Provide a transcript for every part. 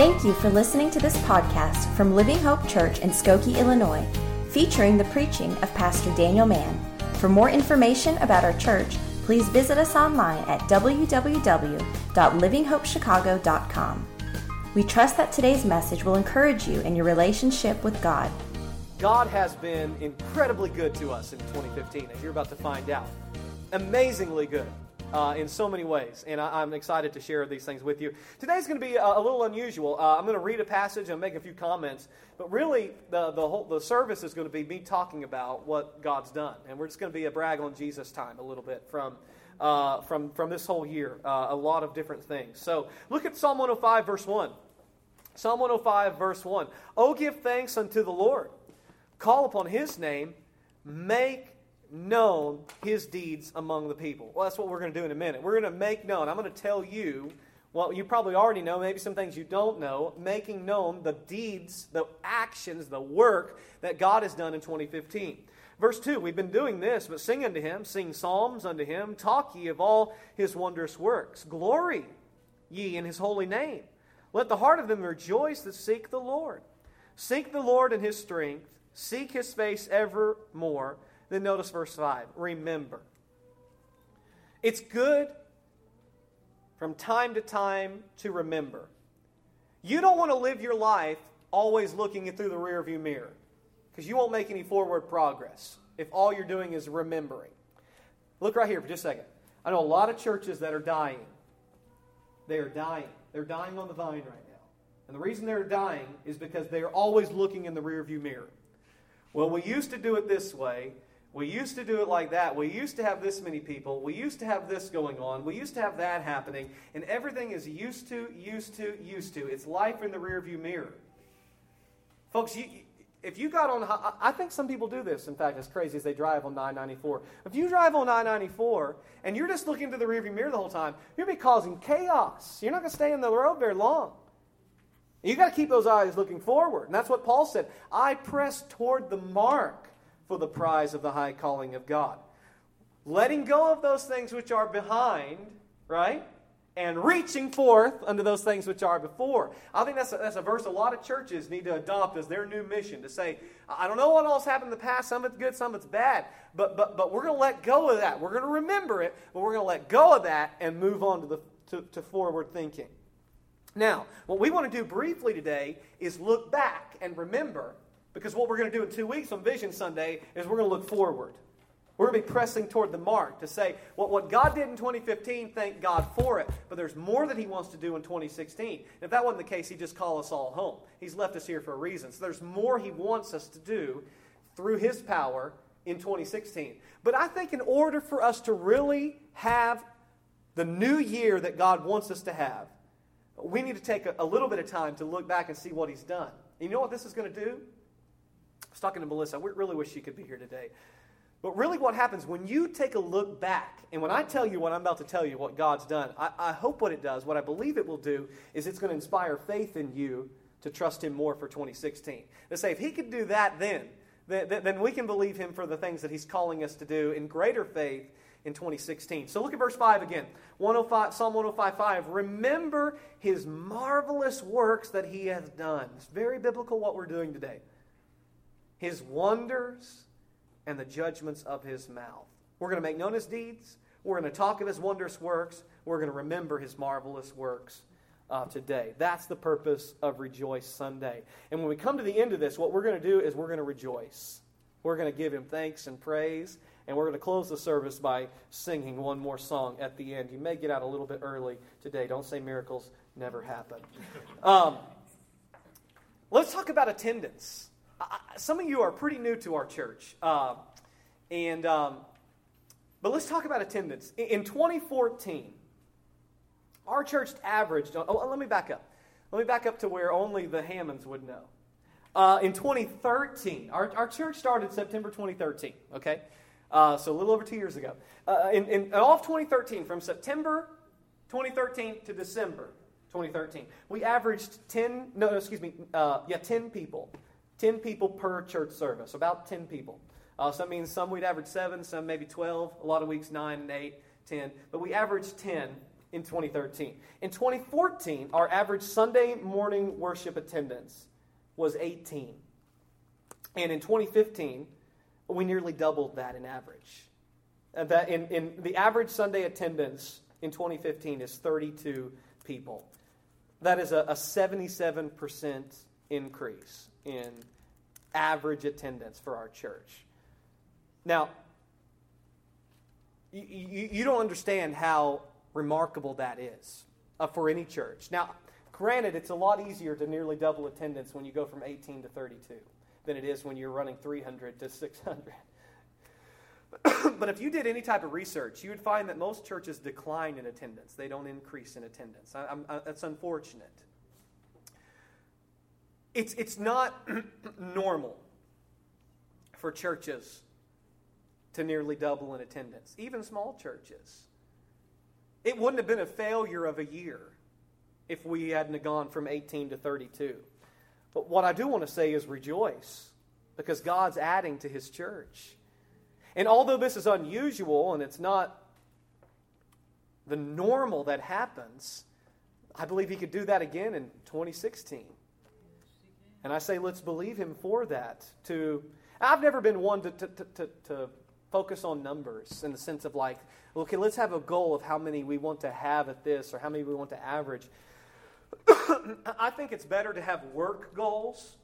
Thank you for listening to this podcast from Living Hope Church in Skokie, Illinois, featuring the preaching of Pastor Daniel Mann. For more information about our church, please visit us online at www.livinghopechicago.com. We trust that today's message will encourage you in your relationship with God. God has been incredibly good to us in 2015, as you're about to find out. Amazingly good uh, in so many ways, and I, am excited to share these things with you. Today's going to be a, a, little unusual. Uh, I'm going to read a passage and make a few comments, but really the, the, whole, the service is going to be me talking about what God's done, and we're just going to be a brag on Jesus time a little bit from. Uh, from, from this whole year, uh, a lot of different things. So look at Psalm 105, verse 1. Psalm 105, verse 1. Oh, give thanks unto the Lord. Call upon his name. Make known his deeds among the people. Well, that's what we're going to do in a minute. We're going to make known. I'm going to tell you what you probably already know, maybe some things you don't know, making known the deeds, the actions, the work that God has done in 2015. Verse 2, we've been doing this, but sing unto him, sing psalms unto him, talk ye of all his wondrous works. Glory ye in his holy name. Let the heart of them rejoice that seek the Lord. Seek the Lord in his strength, seek his face evermore. Then notice verse 5 remember. It's good from time to time to remember. You don't want to live your life always looking through the rearview mirror because you won't make any forward progress if all you're doing is remembering. Look right here for just a second. I know a lot of churches that are dying. They are dying. They're dying on the vine right now. And the reason they're dying is because they're always looking in the rearview mirror. Well, we used to do it this way, we used to do it like that. We used to have this many people. We used to have this going on. We used to have that happening. And everything is used to, used to, used to. It's life in the rearview mirror. Folks, you, if you got on, I think some people do this, in fact, as crazy as they drive on 994. If you drive on 994 and you're just looking to the rearview mirror the whole time, you'll be causing chaos. You're not going to stay in the road very long. You've got to keep those eyes looking forward. And that's what Paul said. I press toward the mark for the prize of the high calling of God. Letting go of those things which are behind, right? And reaching forth unto those things which are before. I think that's a, that's a verse a lot of churches need to adopt as their new mission to say, I don't know what else happened in the past. Some of it's good, some of it's bad. But, but, but we're going to let go of that. We're going to remember it, but we're going to let go of that and move on to, the, to, to forward thinking. Now, what we want to do briefly today is look back and remember because what we're going to do in two weeks on Vision Sunday is we're going to look forward. We're going to be pressing toward the mark to say what, what God did in 2015, thank God for it. But there's more that He wants to do in 2016. And if that wasn't the case, He'd just call us all home. He's left us here for a reason. So there's more He wants us to do through His power in 2016. But I think in order for us to really have the new year that God wants us to have, we need to take a, a little bit of time to look back and see what He's done. And you know what this is going to do? I was talking to Melissa. I really wish she could be here today. But really, what happens when you take a look back, and when I tell you what I'm about to tell you, what God's done, I, I hope what it does, what I believe it will do, is it's going to inspire faith in you to trust Him more for 2016. To say, if He could do that then, then, then we can believe Him for the things that He's calling us to do in greater faith in 2016. So look at verse 5 again. 105, Psalm 105.5. Remember His marvelous works that He has done. It's very biblical what we're doing today his wonders, and the judgments of his mouth. We're going to make known his deeds. We're going to talk of his wondrous works. We're going to remember his marvelous works uh, today. That's the purpose of Rejoice Sunday. And when we come to the end of this, what we're going to do is we're going to rejoice. We're going to give him thanks and praise. And we're going to close the service by singing one more song at the end. You may get out a little bit early today. Don't say miracles never happen. Um, let's talk about attendance some of you are pretty new to our church. Uh, and, um, but let's talk about attendance. In 2014, our church averaged, oh, let me back up. Let me back up to where only the Hammonds would know. Uh, in 2013, our, our church started September 2013, okay? Uh, so a little over two years ago. Uh, in, in, all of 2013, from September 2013 to December 2013, we averaged 10, no, excuse me, uh, yeah, 10 people 10 people per church service, about 10 people. Uh, so that means some we'd average 7, some maybe 12, a lot of weeks 9 and 8, 10. But we averaged 10 in 2013. In 2014, our average Sunday morning worship attendance was 18. And in 2015, we nearly doubled that in average. And that in, in the average Sunday attendance in 2015 is 32 people. That is a, a 77% increase in average attendance for our church. Now, you, you, you don't understand how remarkable that is uh, for any church. Now, granted, it's a lot easier to nearly double attendance when you go from 18 to 32 than it is when you're running 300 to 600. but if you did any type of research, you would find that most churches decline in attendance. They don't increase in attendance. I, I, that's unfortunate. It's, it's not normal for churches to nearly double in attendance, even small churches. It wouldn't have been a failure of a year if we hadn't gone from 18 to 32. But what I do want to say is rejoice because God's adding to his church. And although this is unusual and it's not the normal that happens, I believe he could do that again in 2016. And I say, let's believe him for that. To, I've never been one to, to, to, to focus on numbers in the sense of like, okay, let's have a goal of how many we want to have at this or how many we want to average. I think it's better to have work goals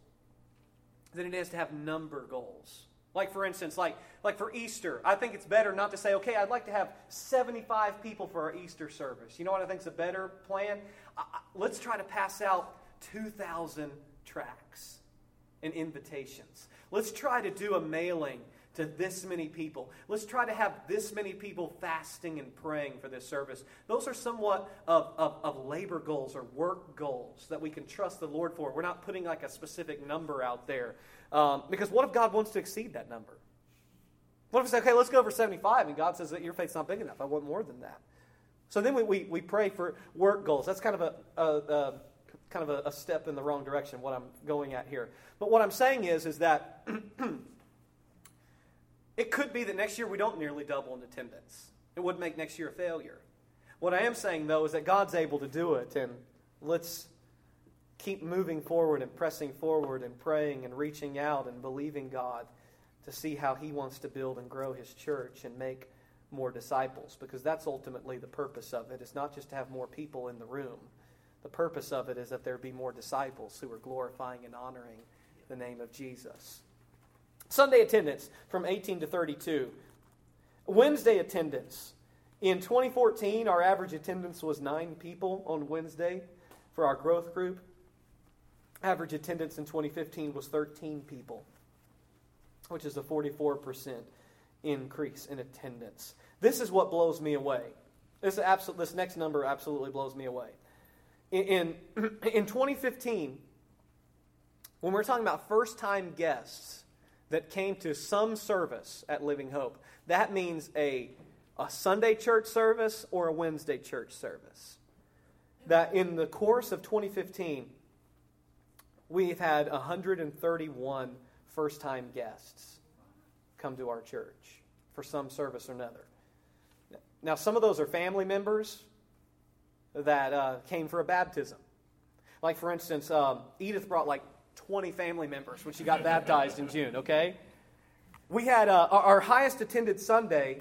than it is to have number goals. Like for instance, like like for Easter, I think it's better not to say, okay, I'd like to have 75 people for our Easter service. You know what I think is a better plan? I, let's try to pass out 2,000 tracts and invitations. Let's try to do a mailing to this many people. Let's try to have this many people fasting and praying for this service. Those are somewhat of, of, of, labor goals or work goals that we can trust the Lord for. We're not putting like a specific number out there. Um, because what if God wants to exceed that number? What if we say, okay, let's go over 75, and God says that your faith's not big enough. I want more than that. So then we, we, we pray for work goals. That's kind of a, a, a kind of a, a step in the wrong direction, what I'm going at here. But what I'm saying is, is that It could be that next year we don't nearly double in attendance. It would make next year a failure. What I am saying, though, is that God's able to do it, and let's keep moving forward and pressing forward and praying and reaching out and believing God to see how He wants to build and grow His church and make more disciples, because that's ultimately the purpose of it. It's not just to have more people in the room. The purpose of it is that there be more disciples who are glorifying and honoring the name of Jesus. Sunday attendance from 18 to 32. Wednesday attendance. In 2014, our average attendance was nine people on Wednesday for our growth group. Average attendance in 2015 was 13 people, which is a 44% increase in attendance. This is what blows me away. This, absolute, this next number absolutely blows me away. In, in, in 2015, when we're talking about first time guests, that came to some service at Living Hope. That means a, a Sunday church service or a Wednesday church service. That in the course of 2015, we've had 131 first time guests come to our church for some service or another. Now, some of those are family members that uh, came for a baptism. Like, for instance, um, Edith brought like 20 family members when she got baptized in June, okay? We had uh, our highest attended Sunday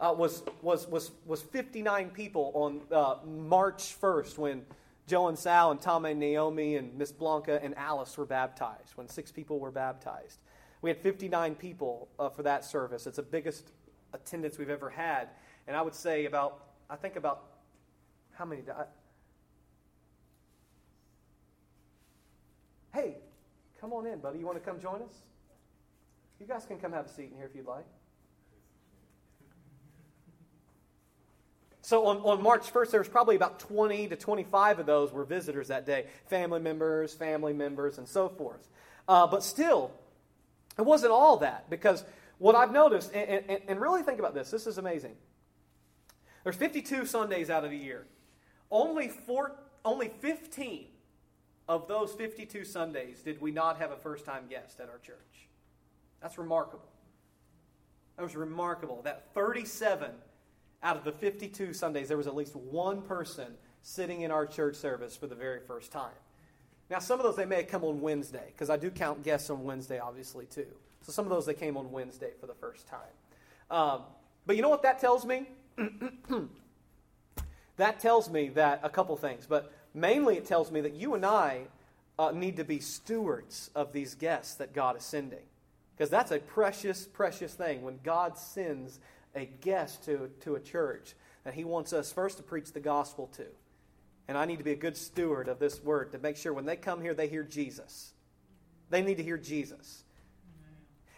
uh, was, was, was, was 59 people on uh, March 1st when Joe and Sal and Tom and Naomi and Miss Blanca and Alice were baptized, when six people were baptized. We had 59 people uh, for that service. It's the biggest attendance we've ever had. And I would say about, I think about, how many? hey, Come on in, buddy. You want to come join us? You guys can come have a seat in here if you'd like. So on, on March 1st, there was probably about 20 to 25 of those were visitors that day family members, family members, and so forth. Uh, but still, it wasn't all that because what I've noticed, and, and, and really think about this, this is amazing. There's 52 Sundays out of the year. Only, four, only 15 of those 52 Sundays did we not have a first time guest at our church. That's remarkable. That was remarkable. That 37 out of the 52 Sundays, there was at least one person sitting in our church service for the very first time. Now, some of those they may have come on Wednesday, because I do count guests on Wednesday, obviously, too. So some of those they came on Wednesday for the first time. Um, but you know what that tells me? that tells me that a couple things, but mainly it tells me that you and I uh, need to be stewards of these guests that God is sending. Because that's a precious, precious thing when God sends a guest to, to a church that He wants us first to preach the gospel to. And I need to be a good steward of this word to make sure when they come here, they hear Jesus. They need to hear Jesus.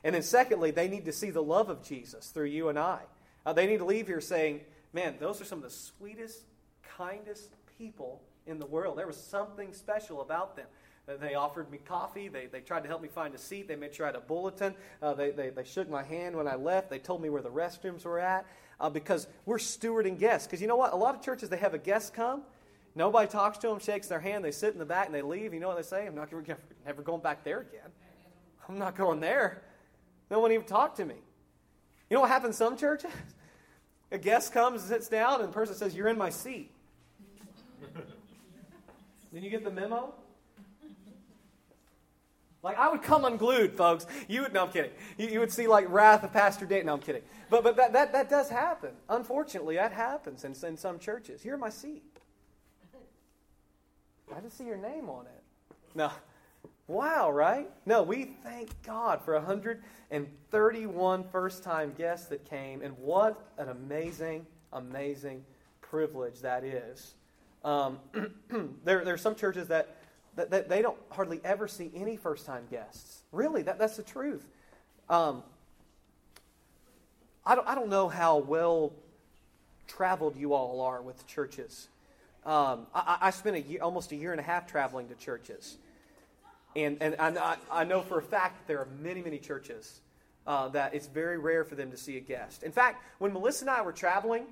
And then, secondly, they need to see the love of Jesus through you and I. Uh, they need to leave here saying, man, those are some of the sweetest, kindest people in the world. There was something special about them. They offered me coffee. They, they tried to help me find a seat. They made sure I had a bulletin. Uh, they, they, they shook my hand when I left. They told me where the restrooms were at uh, because we're stewarding guests. Because you know what? A lot of churches, they have a guest come. Nobody talks to them, shakes their hand. They sit in the back and they leave. You know what they say? I'm not never, going back there again. I'm not going there. No one even talked to me. You know what happens in some churches? A guest comes, sits down, and the person says, You're in my seat. Did you get the memo? Like I would come unglued, folks. You would no, I'm kidding. You, you would see like wrath of Pastor Dayton. No, I'm kidding. But but that, that, that does happen. Unfortunately, that happens in, in some churches. In my seat. I just see your name on it. No. Wow, right? No, we thank God for 131 first time guests that came, and what an amazing, amazing privilege that is. Um, there, there are some churches that, that, that, they don't hardly ever see any first time guests. Really, that, that's the truth. Um, I, don't, I don't know how well traveled you all are with churches. Um, I, I, spent a year, almost a year and a half traveling to churches. And, and I, I know for a fact that there are many, many churches uh, that it's very rare for them to see a guest. In fact, when Melissa and I were traveling,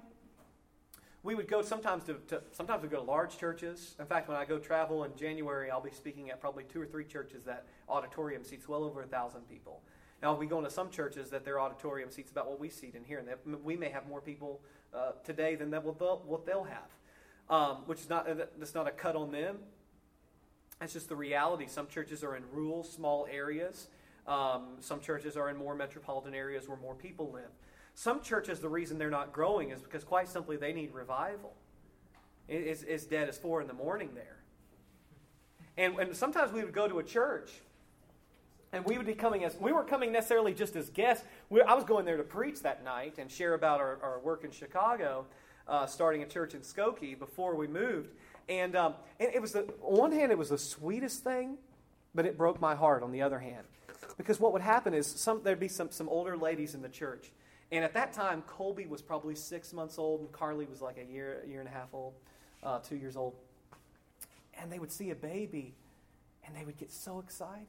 we would go sometimes to, to, sometimes we go to large churches. In fact, when I go travel in January, I'll be speaking at probably two or three churches that auditorium seats well over a thousand people. Now we go into some churches that their auditorium seats about what we seat in here, and we may have more people uh, today than that what they'll, what they'll have, um, which is not that's not a cut on them. That's just the reality. Some churches are in rural, small areas. Um, some churches are in more metropolitan areas where more people live. Some churches, the reason they're not growing is because, quite simply, they need revival. It's, it's dead as four in the morning there. And, and sometimes we would go to a church and we would be coming as we weren't coming necessarily just as guests we, i was going there to preach that night and share about our, our work in chicago uh, starting a church in skokie before we moved and, um, and it was the, on one hand, it was the sweetest thing, but it broke my heart on the other hand. Because what would happen is some, there'd be some, some older ladies in the church. And at that time, Colby was probably six months old, and Carly was like a year, year and a half old, uh, two years old. And they would see a baby, and they would get so excited.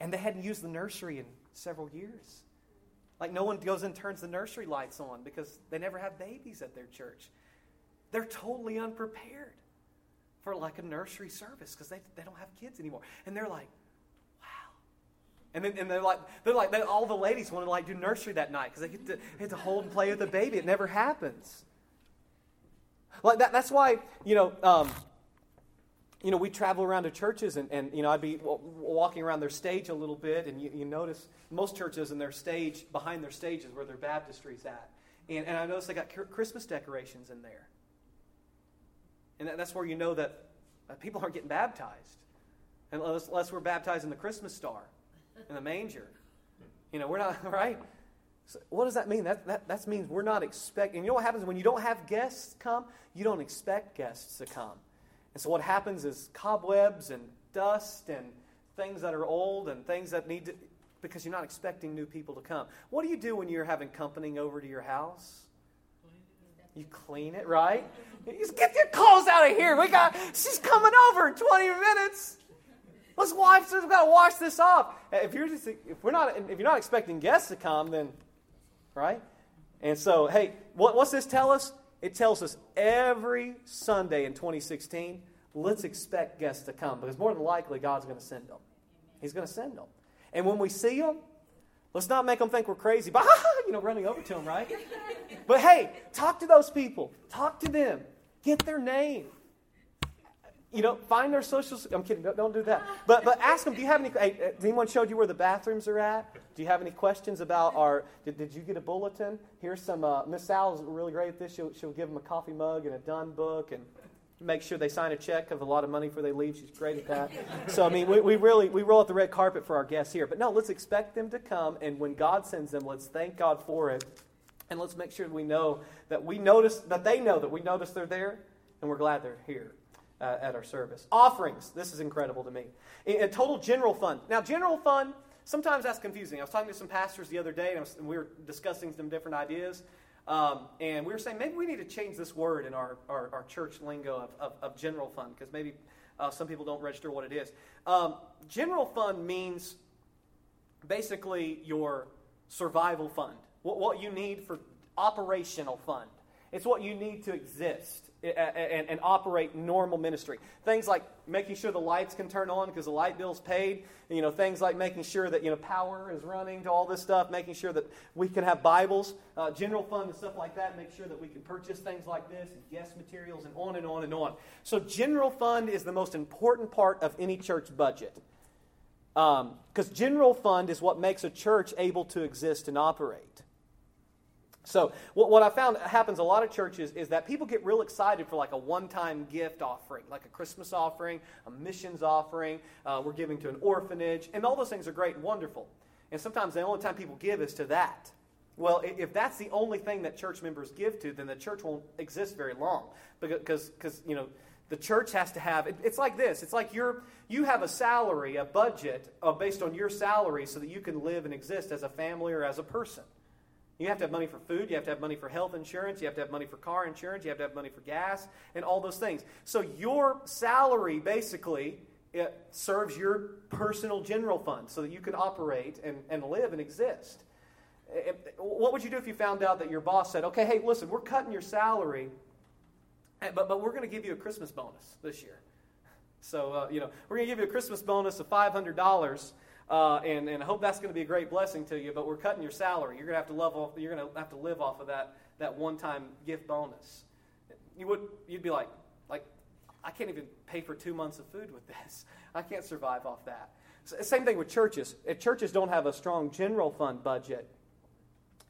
And they hadn't used the nursery in several years. Like no one goes and turns the nursery lights on because they never have babies at their church. They're totally unprepared for like a nursery service because they, they don't have kids anymore. And they're like. And then and they're like, they're like they, all the ladies want to like do nursery that night because they get to, get to hold and play with the baby. It never happens. Like that, that's why, you know, um, you know, we travel around to churches, and, and you know, I'd be walking around their stage a little bit, and you, you notice most churches in their stage, behind their stage is where their baptistry's at. And, and I notice they got Christmas decorations in there. And that's where you know that people aren't getting baptized. Unless, unless we're baptized in the Christmas star, in the manger. You know, we're not, right? So what does that mean? That, that, that means we're not expecting. You know what happens when you don't have guests come? You don't expect guests to come. And so what happens is cobwebs and dust and things that are old and things that need to, because you're not expecting new people to come. What do you do when you're having company over to your house? You clean it, right? You just get your clothes out of here. We got she's coming over in 20 minutes. Let's this. We've got to wash this off. Eh, if you're just if we're not if you're not expecting guests to come, then right? And so, hey, what, what's this tell us? It tells us every Sunday in 2016, let's expect guests to come because more than likely God's going to send them. He's going to send them. And when we see them, Let's not make them think we're crazy by, you know, running over to them, right? But hey, talk to those people. Talk to them. Get their name. You know, find their social. I'm kidding. Don't, don't do that. But but ask them. Do you have any? Hey, has anyone showed you where the bathrooms are at? Do you have any questions about our? Did, did you get a bulletin? Here's some. Uh, Miss Sal's really great at this. She'll she'll give them a coffee mug and a done book and make sure they sign a check of a lot of money before they leave. She's great at that. so I mean, we, we really we roll out the red carpet for our guests here. But no, let's expect them to come, and when God sends them, let's thank God for it, and let's make sure we know that we notice that they know that we notice they're there, and we're glad they're here uh, at our service. Offerings. This is incredible to me. A, total general fund. Now, general fund. Sometimes that's confusing. I was talking to some pastors the other day, and, was, and we were discussing some different ideas. Um, and we were saying maybe we need to change this word in our, our, our church lingo of, of, of general fund because maybe uh, some people don't register what it is. Um, general fund means basically your survival fund, what, what you need for operational fund. It's what you need to exist and, and, operate normal ministry. Things like making sure the lights can turn on because the light bill's paid. You know, things like making sure that you know power is running to all this stuff. Making sure that we can have Bibles, uh, general fund, and stuff like that. Make sure that we can purchase things like this and guest materials and on and on and on. So, general fund is the most important part of any church budget because um, general fund is what makes a church able to exist and operate. So, what, what I found happens a lot of churches is that people get real excited for like a one time gift offering, like a Christmas offering, a missions offering, uh, we're giving to an orphanage, and all those things are great and wonderful. And sometimes the only time people give is to that. Well, if that's the only thing that church members give to, then the church won't exist very long. Because, because you know, the church has to have, it's like this. It's like you're, you have a salary, a budget uh, based on your salary so that you can live and exist as a family or as a person. You have to have money for food. You have to have money for health insurance. You have to have money for car insurance. You have to have money for gas and all those things. So your salary basically serves your personal general fund so that you can operate and, and live and exist. What would you do if you found out that your boss said, okay, hey, listen, we're cutting your salary, but, but we're going to give you a Christmas bonus this year. So, uh, you know, we're going to give you a Christmas bonus of $500 uh, and, and I hope that's going to be a great blessing to you, but we're cutting your salary. You're going to have to live off, you're going to have to live off of that, that one-time gift bonus. You would, you'd be like, like, I can't even pay for two months of food with this. I can't survive off that. Same thing with churches. If churches don't have a strong general fund budget,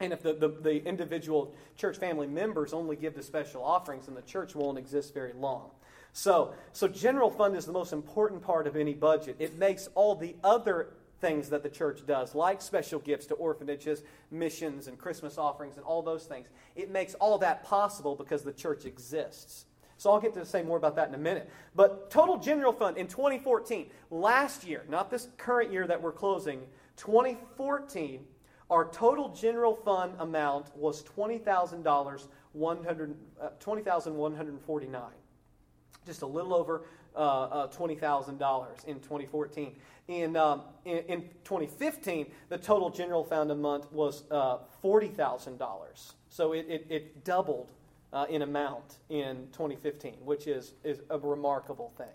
and if the, the, the, individual church family members only give the special offerings, then the church won't exist very long. So, so general fund is the most important part of any budget. It makes all the other things that the church does, like special gifts to orphanages, missions, and Christmas offerings, and all those things. It makes all that possible because the church exists. So I'll get to say more about that in a minute. But total general fund in 2014, last year, not this current year that we're closing, 2014, our total general fund amount was $20,149. 20, uh, Just a little over uh, uh, $20,000 in 2014. In, um, in, in, 2015, the total general fund amount was uh, $40,000. So it, it, it doubled uh, in amount in 2015, which is, is a remarkable thing.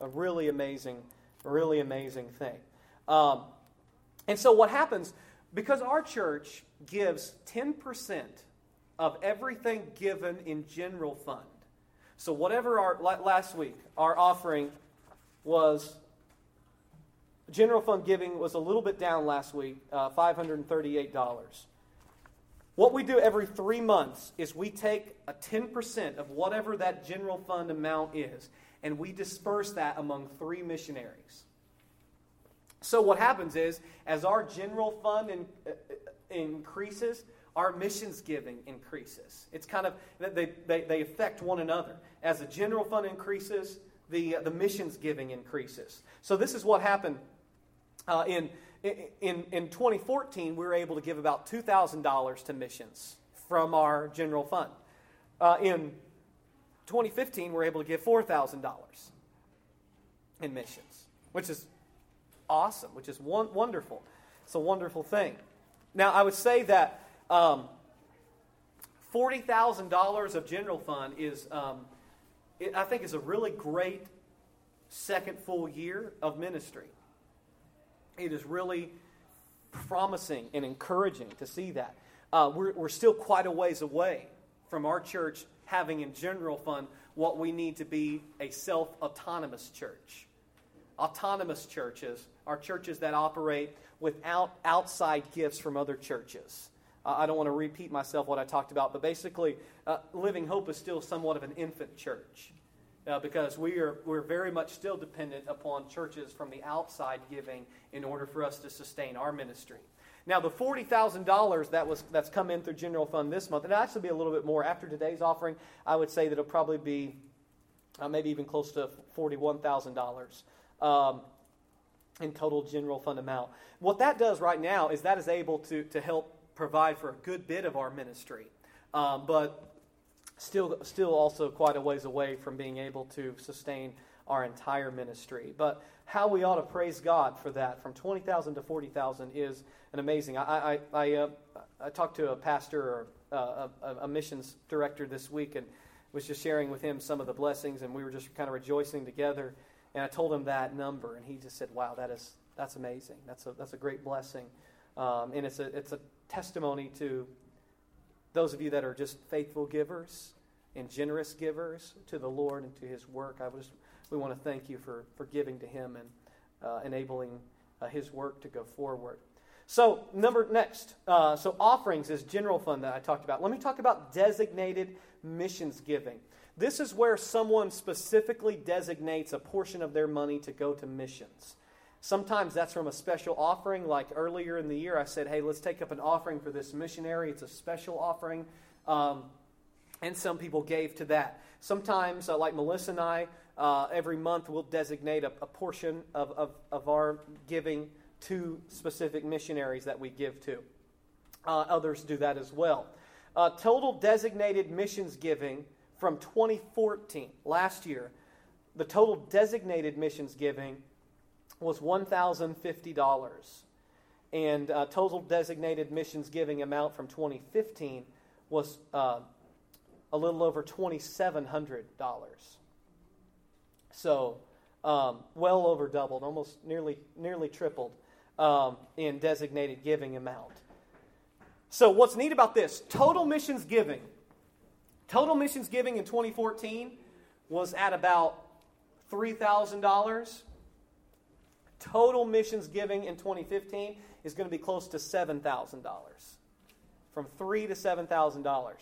A really amazing, really amazing thing. Um, and so what happens, because our church gives 10% of everything given in general fund, so, whatever our last week, our offering was general fund giving was a little bit down last week, uh, $538. What we do every three months is we take a 10% of whatever that general fund amount is, and we disperse that among three missionaries. So, what happens is, as our general fund in, uh, increases, our missions giving increases. It's kind of, they, they, they affect one another. As the general fund increases, the, the missions giving increases. So this is what happened uh, in, in, in 2014. We were able to give about $2,000 to missions from our general fund. Uh, in 2015, we were able to give $4,000 in missions, which is awesome, which is one, wonderful. It's a wonderful thing. Now, I would say that um, $40,000 of general fund is, um, it, I think, is a really great second full year of ministry. It is really promising and encouraging to see that. Uh, we're, we're still quite a ways away from our church having in general fund what we need to be a self autonomous church. Autonomous churches are churches that operate without outside gifts from other churches. I don't want to repeat myself what I talked about, but basically, uh, Living Hope is still somewhat of an infant church uh, because we are, we're very much still dependent upon churches from the outside giving in order for us to sustain our ministry. Now, the $40,000 that was, that's come in through general fund this month, and it'll actually be a little bit more. After today's offering, I would say that it'll probably be uh, maybe even close to $41,000 um, in total general fund amount. What that does right now is that is able to, to help provide for a good bit of our ministry. Um, but still, still also quite a ways away from being able to sustain our entire ministry. But how we ought to praise God for that, from 20,000 to 40,000, is an amazing. I, I, I, uh, I talked to a pastor or uh, a, a, missions director this week and was just sharing with him some of the blessings, and we were just kind of rejoicing together. And I told him that number, and he just said, "Wow, that is that's amazing. That's a that's a great blessing." Um, and it's a it's a testimony to those of you that are just faithful givers and generous givers to the Lord and to His work. I was, we want to thank you for, for giving to Him and uh, enabling uh, His work to go forward. So, number next, uh, so offerings is general fund that I talked about. Let me talk about designated missions giving. This is where someone specifically designates a portion of their money to go to missions. Sometimes that's from a special offering, like earlier in the year, I said, hey, let's take up an offering for this missionary. It's a special offering. Um, and some people gave to that. Sometimes, uh, like Melissa and I, uh, every month we'll designate a, a portion of, of, of, our giving to specific missionaries that we give to. Uh, others do that as well. Uh, total designated missions giving from 2014, last year, the total designated missions giving was $1,050. And uh, total designated missions giving amount from 2015 was uh, a little over $2,700. So, um, well over doubled, almost nearly, nearly tripled um, in designated giving amount. So, what's neat about this? Total missions giving. Total missions giving in 2014 was at about $3,000. Total missions giving in 2015 is going to be close to $7,000. From three to $7,000.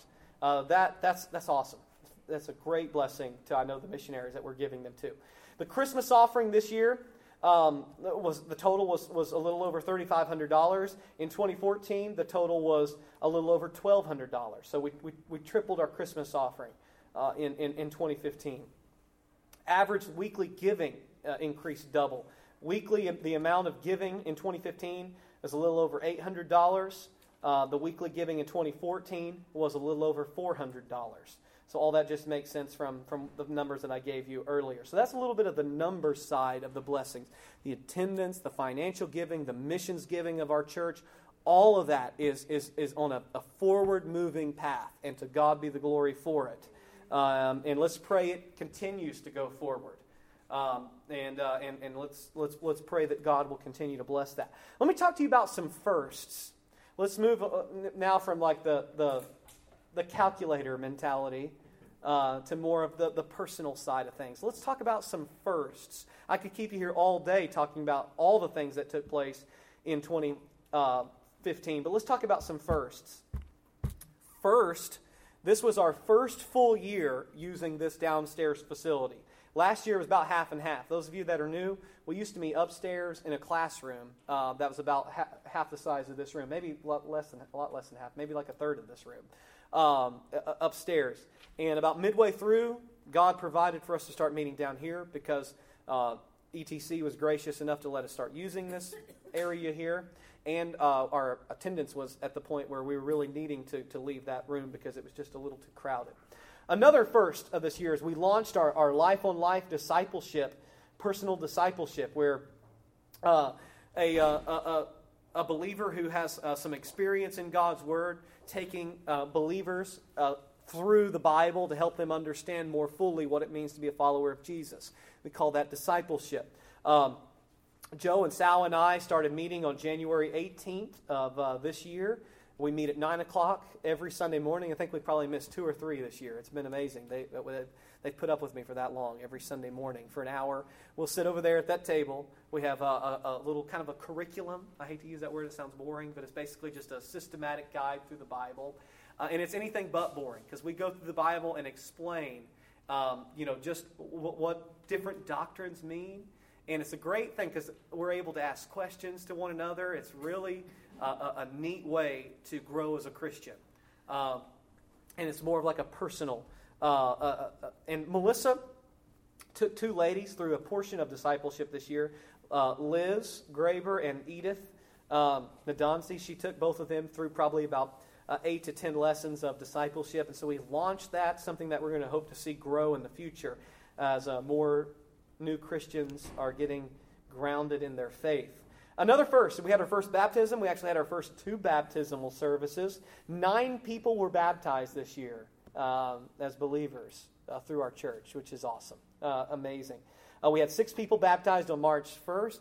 Uh, that, that's, that's awesome. That's a great blessing to, I know, the missionaries that we're giving them to. The Christmas offering this year um, was the total was, was a little over $3,500. In 2014, the total was a little over $1,200. So we, we, we tripled our Christmas offering uh, in, in, in 2015. Average weekly giving uh, increased double. Weekly, the amount of giving in 2015 is a little over $800. Uh, the weekly giving in 2014 was a little over $400. So all that just makes sense from, from the numbers that I gave you earlier. So that's a little bit of the number side of the blessings. The attendance, the financial giving, the missions giving of our church, all of that is, is, is on a, a forward moving path, and to God be the glory for it. Um, and let's pray it continues to go forward. Um, and, uh, and, and let's, let's, let's pray that God will continue to bless that. Let me talk to you about some firsts. Let's move uh, now from like the, the, the calculator mentality uh, to more of the, the personal side of things. Let's talk about some firsts. I could keep you here all day talking about all the things that took place in 2015, uh, but let's talk about some firsts. First, this was our first full year using this downstairs facility. Last year was about half and half. Those of you that are new, we used to meet upstairs in a classroom uh, that was about ha- half the size of this room, maybe less than a lot less than half, maybe like a third of this room um, upstairs. And about midway through, God provided for us to start meeting down here because uh, ETC was gracious enough to let us start using this area here. And uh, our attendance was at the point where we were really needing to, to leave that room because it was just a little too crowded. Another first of this year is we launched our, our Life on Life discipleship, personal discipleship, where uh, a, uh, a, a, believer who has uh, some experience in God's Word, taking uh, believers uh, through the Bible to help them understand more fully what it means to be a follower of Jesus. We call that discipleship. Um, Joe and Sal and I started meeting on January 18th of uh, this year. We meet at 9 o'clock every Sunday morning. I think we probably missed two or three this year. It's been amazing. They, they've put up with me for that long every Sunday morning for an hour. We'll sit over there at that table. We have a, a, a little kind of a curriculum. I hate to use that word, it sounds boring, but it's basically just a systematic guide through the Bible. Uh, and it's anything but boring because we go through the Bible and explain, um, you know, just w- what different doctrines mean. And it's a great thing because we're able to ask questions to one another. It's really a, a, neat way to grow as a Christian. Uh, and it's more of like a personal. Uh, uh, uh, and Melissa took two ladies through a portion of discipleship this year uh, Liz Graber and Edith um, Nadansi. She took both of them through probably about uh, eight to ten lessons of discipleship. And so we launched that, something that we're going to hope to see grow in the future as uh, more new Christians are getting grounded in their faith. Another first, we had our first baptism. We actually had our first two baptismal services. Nine people were baptized this year um, as believers uh, through our church, which is awesome, uh, amazing. Uh, we had six people baptized on March 1st.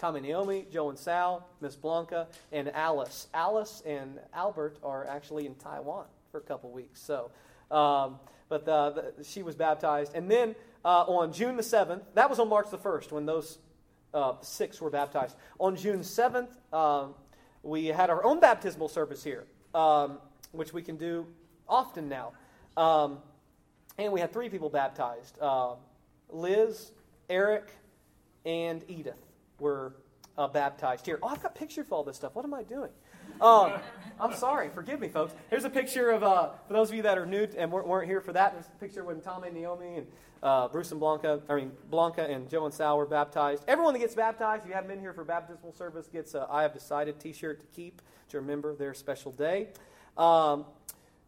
Tom and Naomi, Joe and Sal, Miss Blanca, and Alice. Alice and Albert are actually in Taiwan for a couple weeks. So, um, but the, the, she was baptized, and then uh, on June the seventh, that was on March the first when those uh, six were baptized. On June seventh, um, we had our own baptismal service here, um, which we can do often now, um, and we had three people baptized: uh, Liz, Eric, and Edith were uh, baptized here. Oh, I've got pictures of all this stuff. What am I doing? Uh, I'm sorry. Forgive me, folks. Here's a picture of, uh, for those of you that are new and weren't here for that, there's a picture when Tom and Naomi and uh, Bruce and Blanca, I mean, Blanca and Joe and Sal were baptized. Everyone that gets baptized, if you haven't been here for baptismal service, gets a I Have Decided t shirt to keep to remember their special day. Um,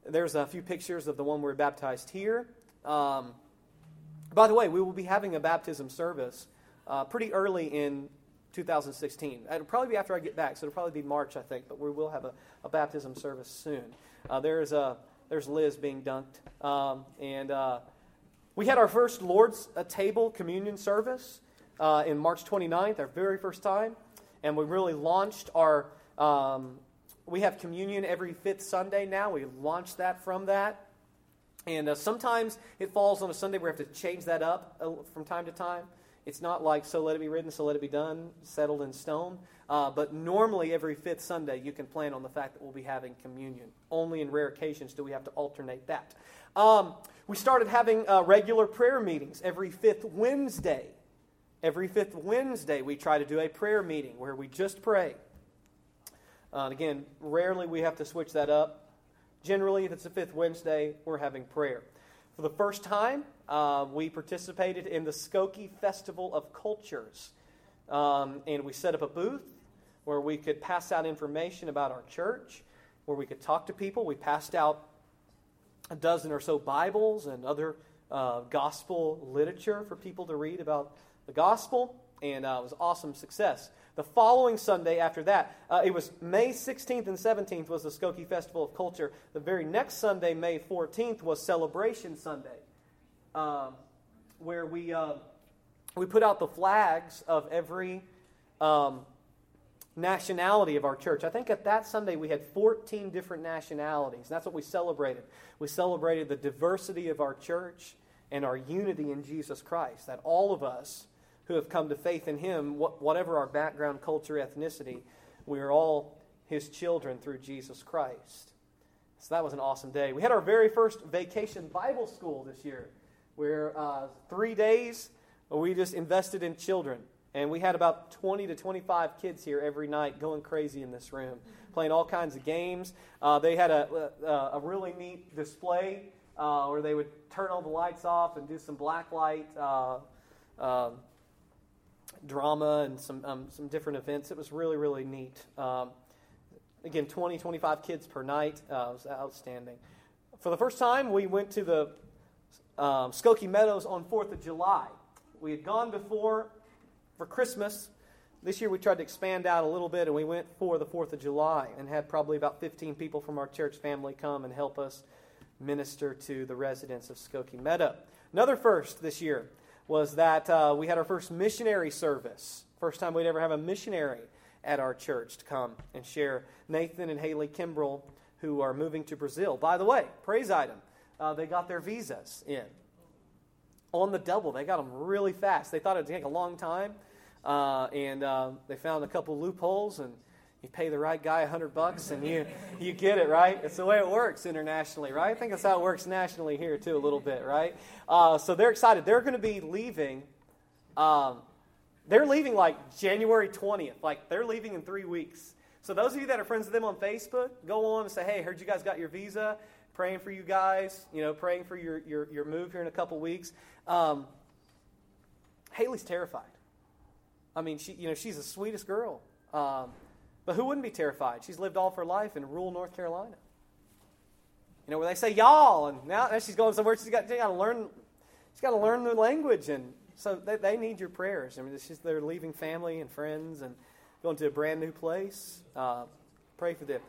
there's a few pictures of the one we were baptized here. Um, by the way, we will be having a baptism service uh, pretty early in 2016. It'll probably be after I get back, so it'll probably be March, I think, but we will have a, a baptism service soon. Uh, there's, a, there's Liz being dunked. Um, and uh, we had our first Lord's uh, Table communion service uh, in March 29th, our very first time. And we really launched our. Um, we have communion every fifth Sunday now. We launched that from that. And uh, sometimes it falls on a Sunday we have to change that up uh, from time to time. It's not like so let it be written, so let it be done, settled in stone. Uh, but normally, every fifth Sunday, you can plan on the fact that we'll be having communion. Only in rare occasions do we have to alternate that. Um, we started having uh, regular prayer meetings every fifth Wednesday. Every fifth Wednesday, we try to do a prayer meeting where we just pray. Uh, again, rarely we have to switch that up. Generally, if it's the fifth Wednesday, we're having prayer. For the first time, uh, we participated in the Skokie Festival of Cultures. Um, and we set up a booth where we could pass out information about our church, where we could talk to people. We passed out a dozen or so Bibles and other uh, gospel literature for people to read about the gospel, and uh, it was awesome success. The following Sunday after that, uh, it was May 16th and 17th was the Skokie Festival of Culture. The very next Sunday, May 14th, was Celebration Sunday, um, where we, uh, we put out the flags of every um, nationality of our church. I think at that Sunday we had 14 different nationalities. and That's what we celebrated. We celebrated the diversity of our church and our unity in Jesus Christ, that all of us who have come to faith in Him, whatever our background, culture, ethnicity, we are all His children through Jesus Christ. So that was an awesome day. We had our very first vacation Bible school this year, where uh, three days we just invested in children. And we had about 20 to 25 kids here every night going crazy in this room, playing all kinds of games. Uh, they had a, a, a, really neat display uh, where they would turn all the lights off and do some black light uh, um, drama and some, um, some different events. It was really, really neat. Um, again, 20, 25 kids per night. Uh, was outstanding. For the first time, we went to the um, Skokie Meadows on 4th of July. We had gone before for Christmas. This year we tried to expand out a little bit and we went for the 4th of July and had probably about 15 people from our church family come and help us minister to the residents of Skokie Meadow. Another first this year was that uh, we had our first missionary service First time we'd ever have a missionary at our church to come and share. Nathan and Haley Kimbrell, who are moving to Brazil. By the way, praise item. Uh, they got their visas in on the double. They got them really fast. They thought it'd take a long time, uh, and uh, they found a couple loopholes. And you pay the right guy a hundred bucks, and you you get it right. It's the way it works internationally, right? I think that's how it works nationally here too, a little bit, right? Uh, so they're excited. They're going to be leaving. Um, they're leaving like January 20th. Like they're leaving in three weeks. So those of you that are friends with them on Facebook, go on and say, hey, heard you guys got your visa. Praying for you guys, you know, praying for your, your, your move here in a couple weeks. Um, Haley's terrified. I mean, she, you know, she's the sweetest girl. Um, but who wouldn't be terrified? She's lived all of her life in rural North Carolina. You know, where they say y'all, and now, now she's going somewhere. She's got, she's got to learn. She's got to learn the language, and so they, they need your prayers. I mean, it's just they're leaving family and friends and going to a brand new place. Uh, pray for them.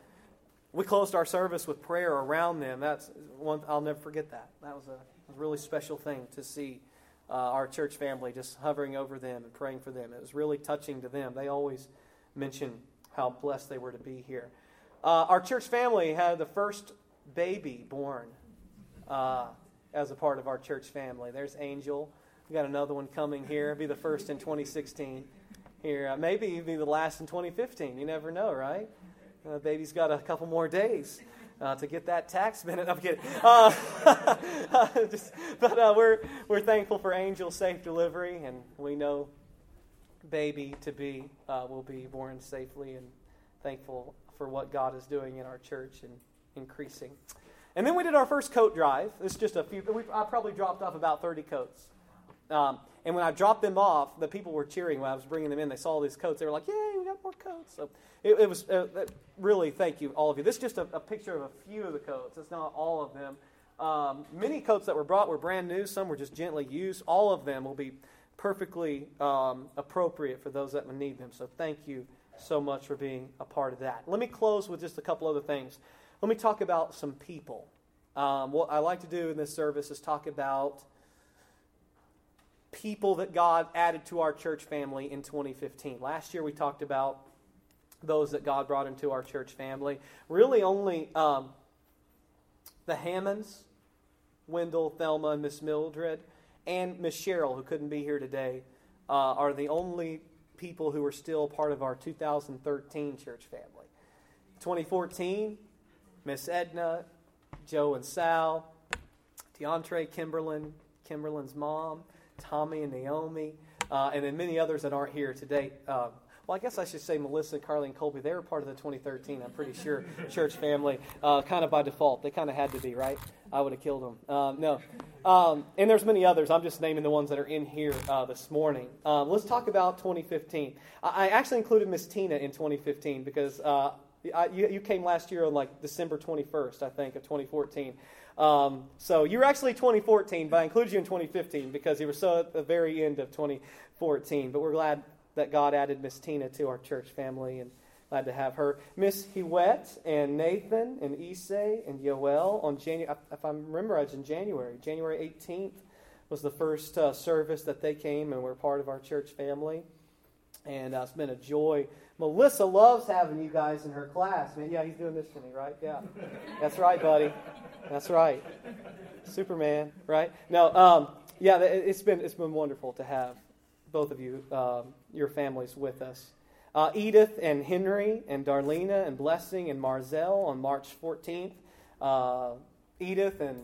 We closed our service with prayer around them. That's one. I'll never forget that. That was a, a really special thing to see uh, our church family just hovering over them and praying for them. It was really touching to them. They always mention how blessed they were to be here. Uh, our church family had the first baby born uh, as a part of our church family. There's Angel. We got another one coming here. It'll be the first in 2016. Here, uh, maybe it'll be the last in 2015. You never know, right? Uh, baby's got a couple more days. Uh, to get that tax benefit. I'm kidding. Uh, just, but uh, we're, we're thankful for Angel's safe delivery, and we know baby to be uh, will be born safely, and thankful for what God is doing in our church and increasing. And then we did our first coat drive. It's just a few. We, I probably dropped off about 30 coats. Um, and when I dropped them off, the people were cheering when I was bringing them in. They saw these coats. They were like, "Yay, we got more coats!" So it, it was uh, really thank you all of you. This is just a, a, picture of a few of the coats. It's not all of them. Um, many coats that were brought were brand new. Some were just gently used. All of them will be perfectly um, appropriate for those that need them. So thank you so much for being a part of that. Let me close with just a couple other things. Let me talk about some people. Um, what I like to do in this service is talk about people that God added to our church family in 2015. Last year we talked about those that God brought into our church family. Really, only um, the Hammonds, Wendell, Thelma, and Miss Mildred, and Miss Cheryl, who couldn't be here today, uh, are the only people who are still part of our 2013 church family. 2014, Miss Edna, Joe and Sal, DeAndre Kimberlin, Kimberlin's mom, Tommy and Naomi, uh, and then many others that aren't here today. Uh, well, I guess I should say Melissa, Carly, and Colby. They were part of the 2013, I'm pretty sure, church family, uh, kind of by default. They kind of had to be, right? I would have killed them. Um, no. Um, and there's many others. I'm just naming the ones that are in here uh, this morning. Um, let's talk about 2015. I, I actually included Miss Tina in 2015 because uh, I, you, you, came last year on like December 21st, I think, of 2014. Um, so you're actually 2014, but I included you in 2015 because you were so at the very end of 2014. But we're glad that God added Miss Tina to our church family and glad to have her. Miss Hewett and Nathan and Issei and Yoel on January, if I remember, it's in January. January 18th was the first uh, service that they came and were part of our church family. And uh, it's been a joy. Melissa loves having you guys in her class. Man, yeah, he's doing this for me, right? Yeah. That's right, buddy. That's right. Superman, right? No, um, yeah, it's been it's been wonderful to have both of you, um, your families, with us. Uh, Edith and Henry and Darlena and Blessing and Marzell on March 14th. Uh, Edith and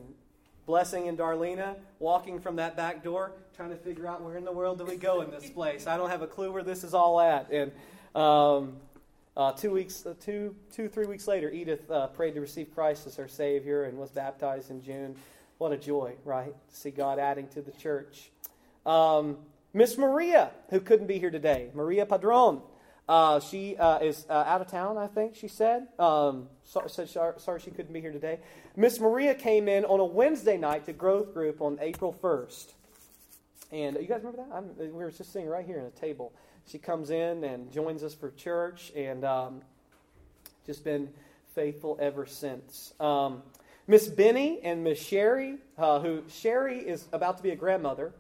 Blessing and Darlena walking from that back door, trying to figure out where in the world do we go in this place. I don't have a clue where this is all at. And um, uh, two weeks, uh, two, two, three weeks later, Edith uh, prayed to receive Christ as her Savior and was baptized in June. What a joy, right? To see God adding to the church. Um, Miss Maria, who couldn't be here today, Maria Padron. Uh, she uh, is uh, out of town, I think she said. Um, so, so, sorry she couldn't be here today. Miss Maria came in on a Wednesday night to growth group on April 1st. And you guys remember that? I'm, we were just sitting right here at a table she comes in and joins us for church and um, just been faithful ever since. Um, Miss Benny and Miss Sherry, uh, who Sherry is about to be a grandmother.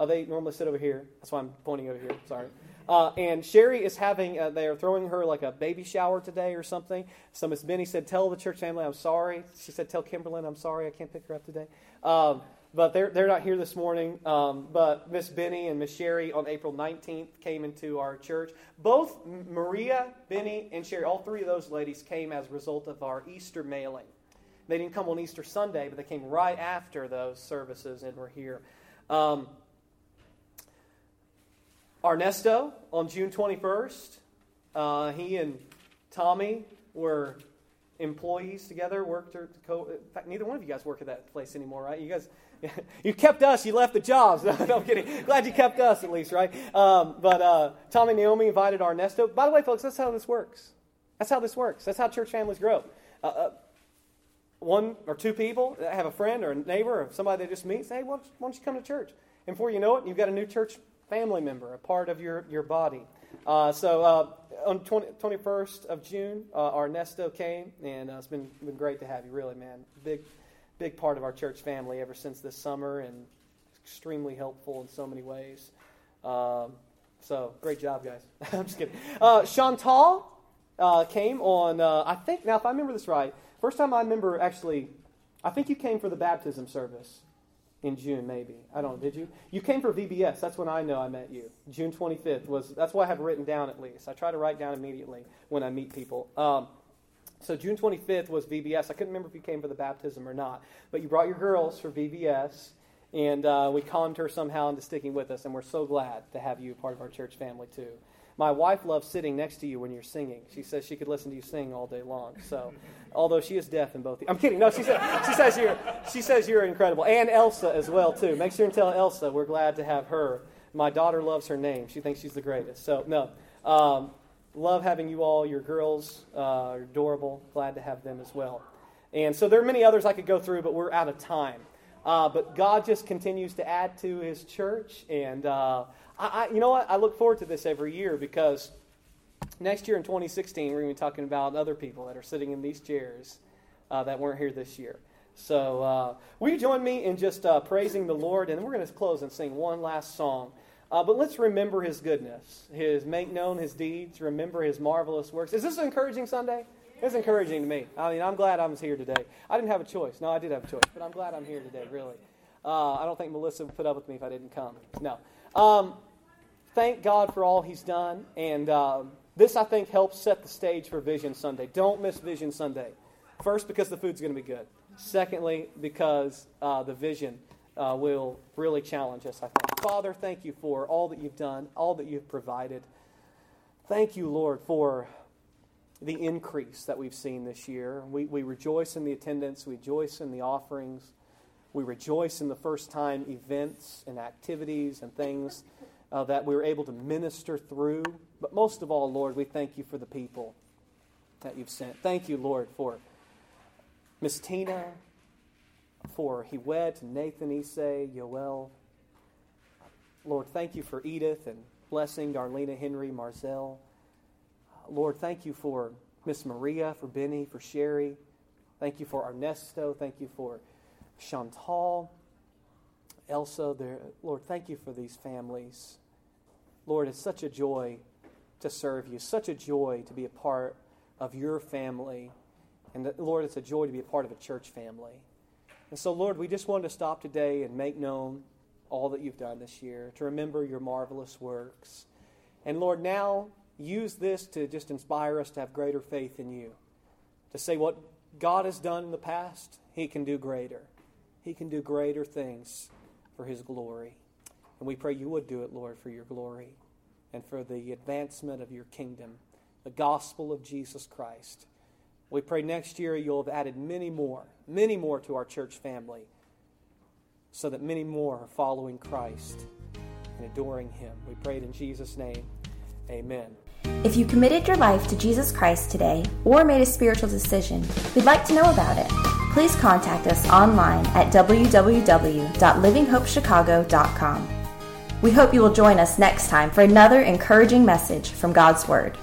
Uh, they normally sit over here. That's why I'm pointing over here. Sorry. Uh, and Sherry is having, uh, they are throwing her like a baby shower today or something. So Miss Benny said, Tell the church family I'm sorry. She said, Tell Kimberlyn I'm sorry I can't pick her up today. Um, but they're, they're not here this morning. Um, but Miss Benny and Miss Sherry on April 19th came into our church. Both Maria, Benny, and Sherry, all three of those ladies came as a result of our Easter mailing. They didn't come on Easter Sunday, but they came right after those services and were here. Um, Ernesto on June 21st, uh, he and Tommy were employees together, worked or co- in fact, neither one of you guys work at that place anymore, right? You guys, you kept us, you left the jobs. no, I'm kidding. Glad you kept us at least, right? Um, but uh, Tommy and Naomi invited Ernesto. By the way, folks, that's how this works. That's how this works. That's how church families grow. Uh, uh, one or two people have a friend or a neighbor or somebody they just meet, say, hey, why don't you come to church? And before you know it, you've got a new church family member, a part of your, your body. Uh, so uh, on 20, 21st of June, uh, Ernesto came, and uh, it's been, been great to have you, really, man. Big, big part of our church family ever since this summer, and extremely helpful in so many ways. Um, so great job, guys. I'm just kidding. Uh, Chantal uh, came on, I think, now if I remember this right, first time I remember actually, I think you came for the baptism service in June, maybe. I don't. Did you? You came for VBS. That's when I know I met you. June 25th was. That's why I have written down at least. I try to write down immediately when I meet people. Um, so June 25th was VBS. I couldn't remember if you came for the baptism or not, but you brought your girls for VBS, and uh, we conned her somehow into sticking with us, and we're so glad to have you part of our church family too. My wife loves sitting next to you when you're singing. She says she could listen to you sing all day long. So, although she is deaf in both. I'm kidding. No, she says she says you're she says you're incredible, and Elsa as well too. Make sure and tell Elsa we're glad to have her. My daughter loves her name. She thinks she's the greatest. So no, um, love having you all. Your girls uh, are adorable. Glad to have them as well. And so there are many others I could go through, but we're out of time. Uh, but God just continues to add to His church, and uh, I, you know what? I look forward to this every year because next year in 2016, we're going to be talking about other people that are sitting in these chairs uh, that weren't here this year. So, uh, will you join me in just uh, praising the Lord? And we're going to close and sing one last song. Uh, but let's remember His goodness, His make known His deeds, remember His marvelous works. Is this an encouraging Sunday? It's encouraging to me. I mean, I'm glad I was here today. I didn't have a choice. No, I did have a choice, but I'm glad I'm here today, really. Uh, I don't think Melissa would put up with me if I didn't come. No. Um, thank God for all He's done. And um, this, I think, helps set the stage for Vision Sunday. Don't miss Vision Sunday. First, because the food's going to be good. Secondly, because uh, the vision uh, will really challenge us, I think. Father, thank you for all that you've done, all that you've provided. Thank you, Lord, for the increase that we've seen this year. We, we rejoice in the attendance, we rejoice in the offerings, we rejoice in the first time events and activities and things uh, that we were able to minister through. But most of all, Lord, we thank you for the people that you've sent. Thank you, Lord, for Miss Tina, for Hewet, Nathan, Issei, Yoel. Lord, thank you for Edith and blessing Darlena Henry, Marzell. Lord, thank you for Miss Maria, for Benny, for Sherry. Thank you for Ernesto. Thank you for Chantal, Elsa. Lord, thank you for these families. Lord, it's such a joy to serve you, such a joy to be a part of your family. And that, Lord, it's a joy to be a part of a church family. And so, Lord, we just wanted to stop today and make known all that you've done this year, to remember your marvelous works. And Lord, now use this to just inspire us to have greater faith in you. To say what God has done in the past, He can do greater. He can do greater things for His glory. And we pray you would do it, Lord, for your glory and for the advancement of your kingdom, the gospel of Jesus Christ. We pray next year you'll have added many more, many more to our church family, so that many more are following Christ and adoring Him. We pray it in Jesus' name. Amen. If you committed your life to Jesus Christ today or made a spiritual decision, we'd like to know about it. Please contact us online at www.livinghopechicago.com. We hope you will join us next time for another encouraging message from God's Word.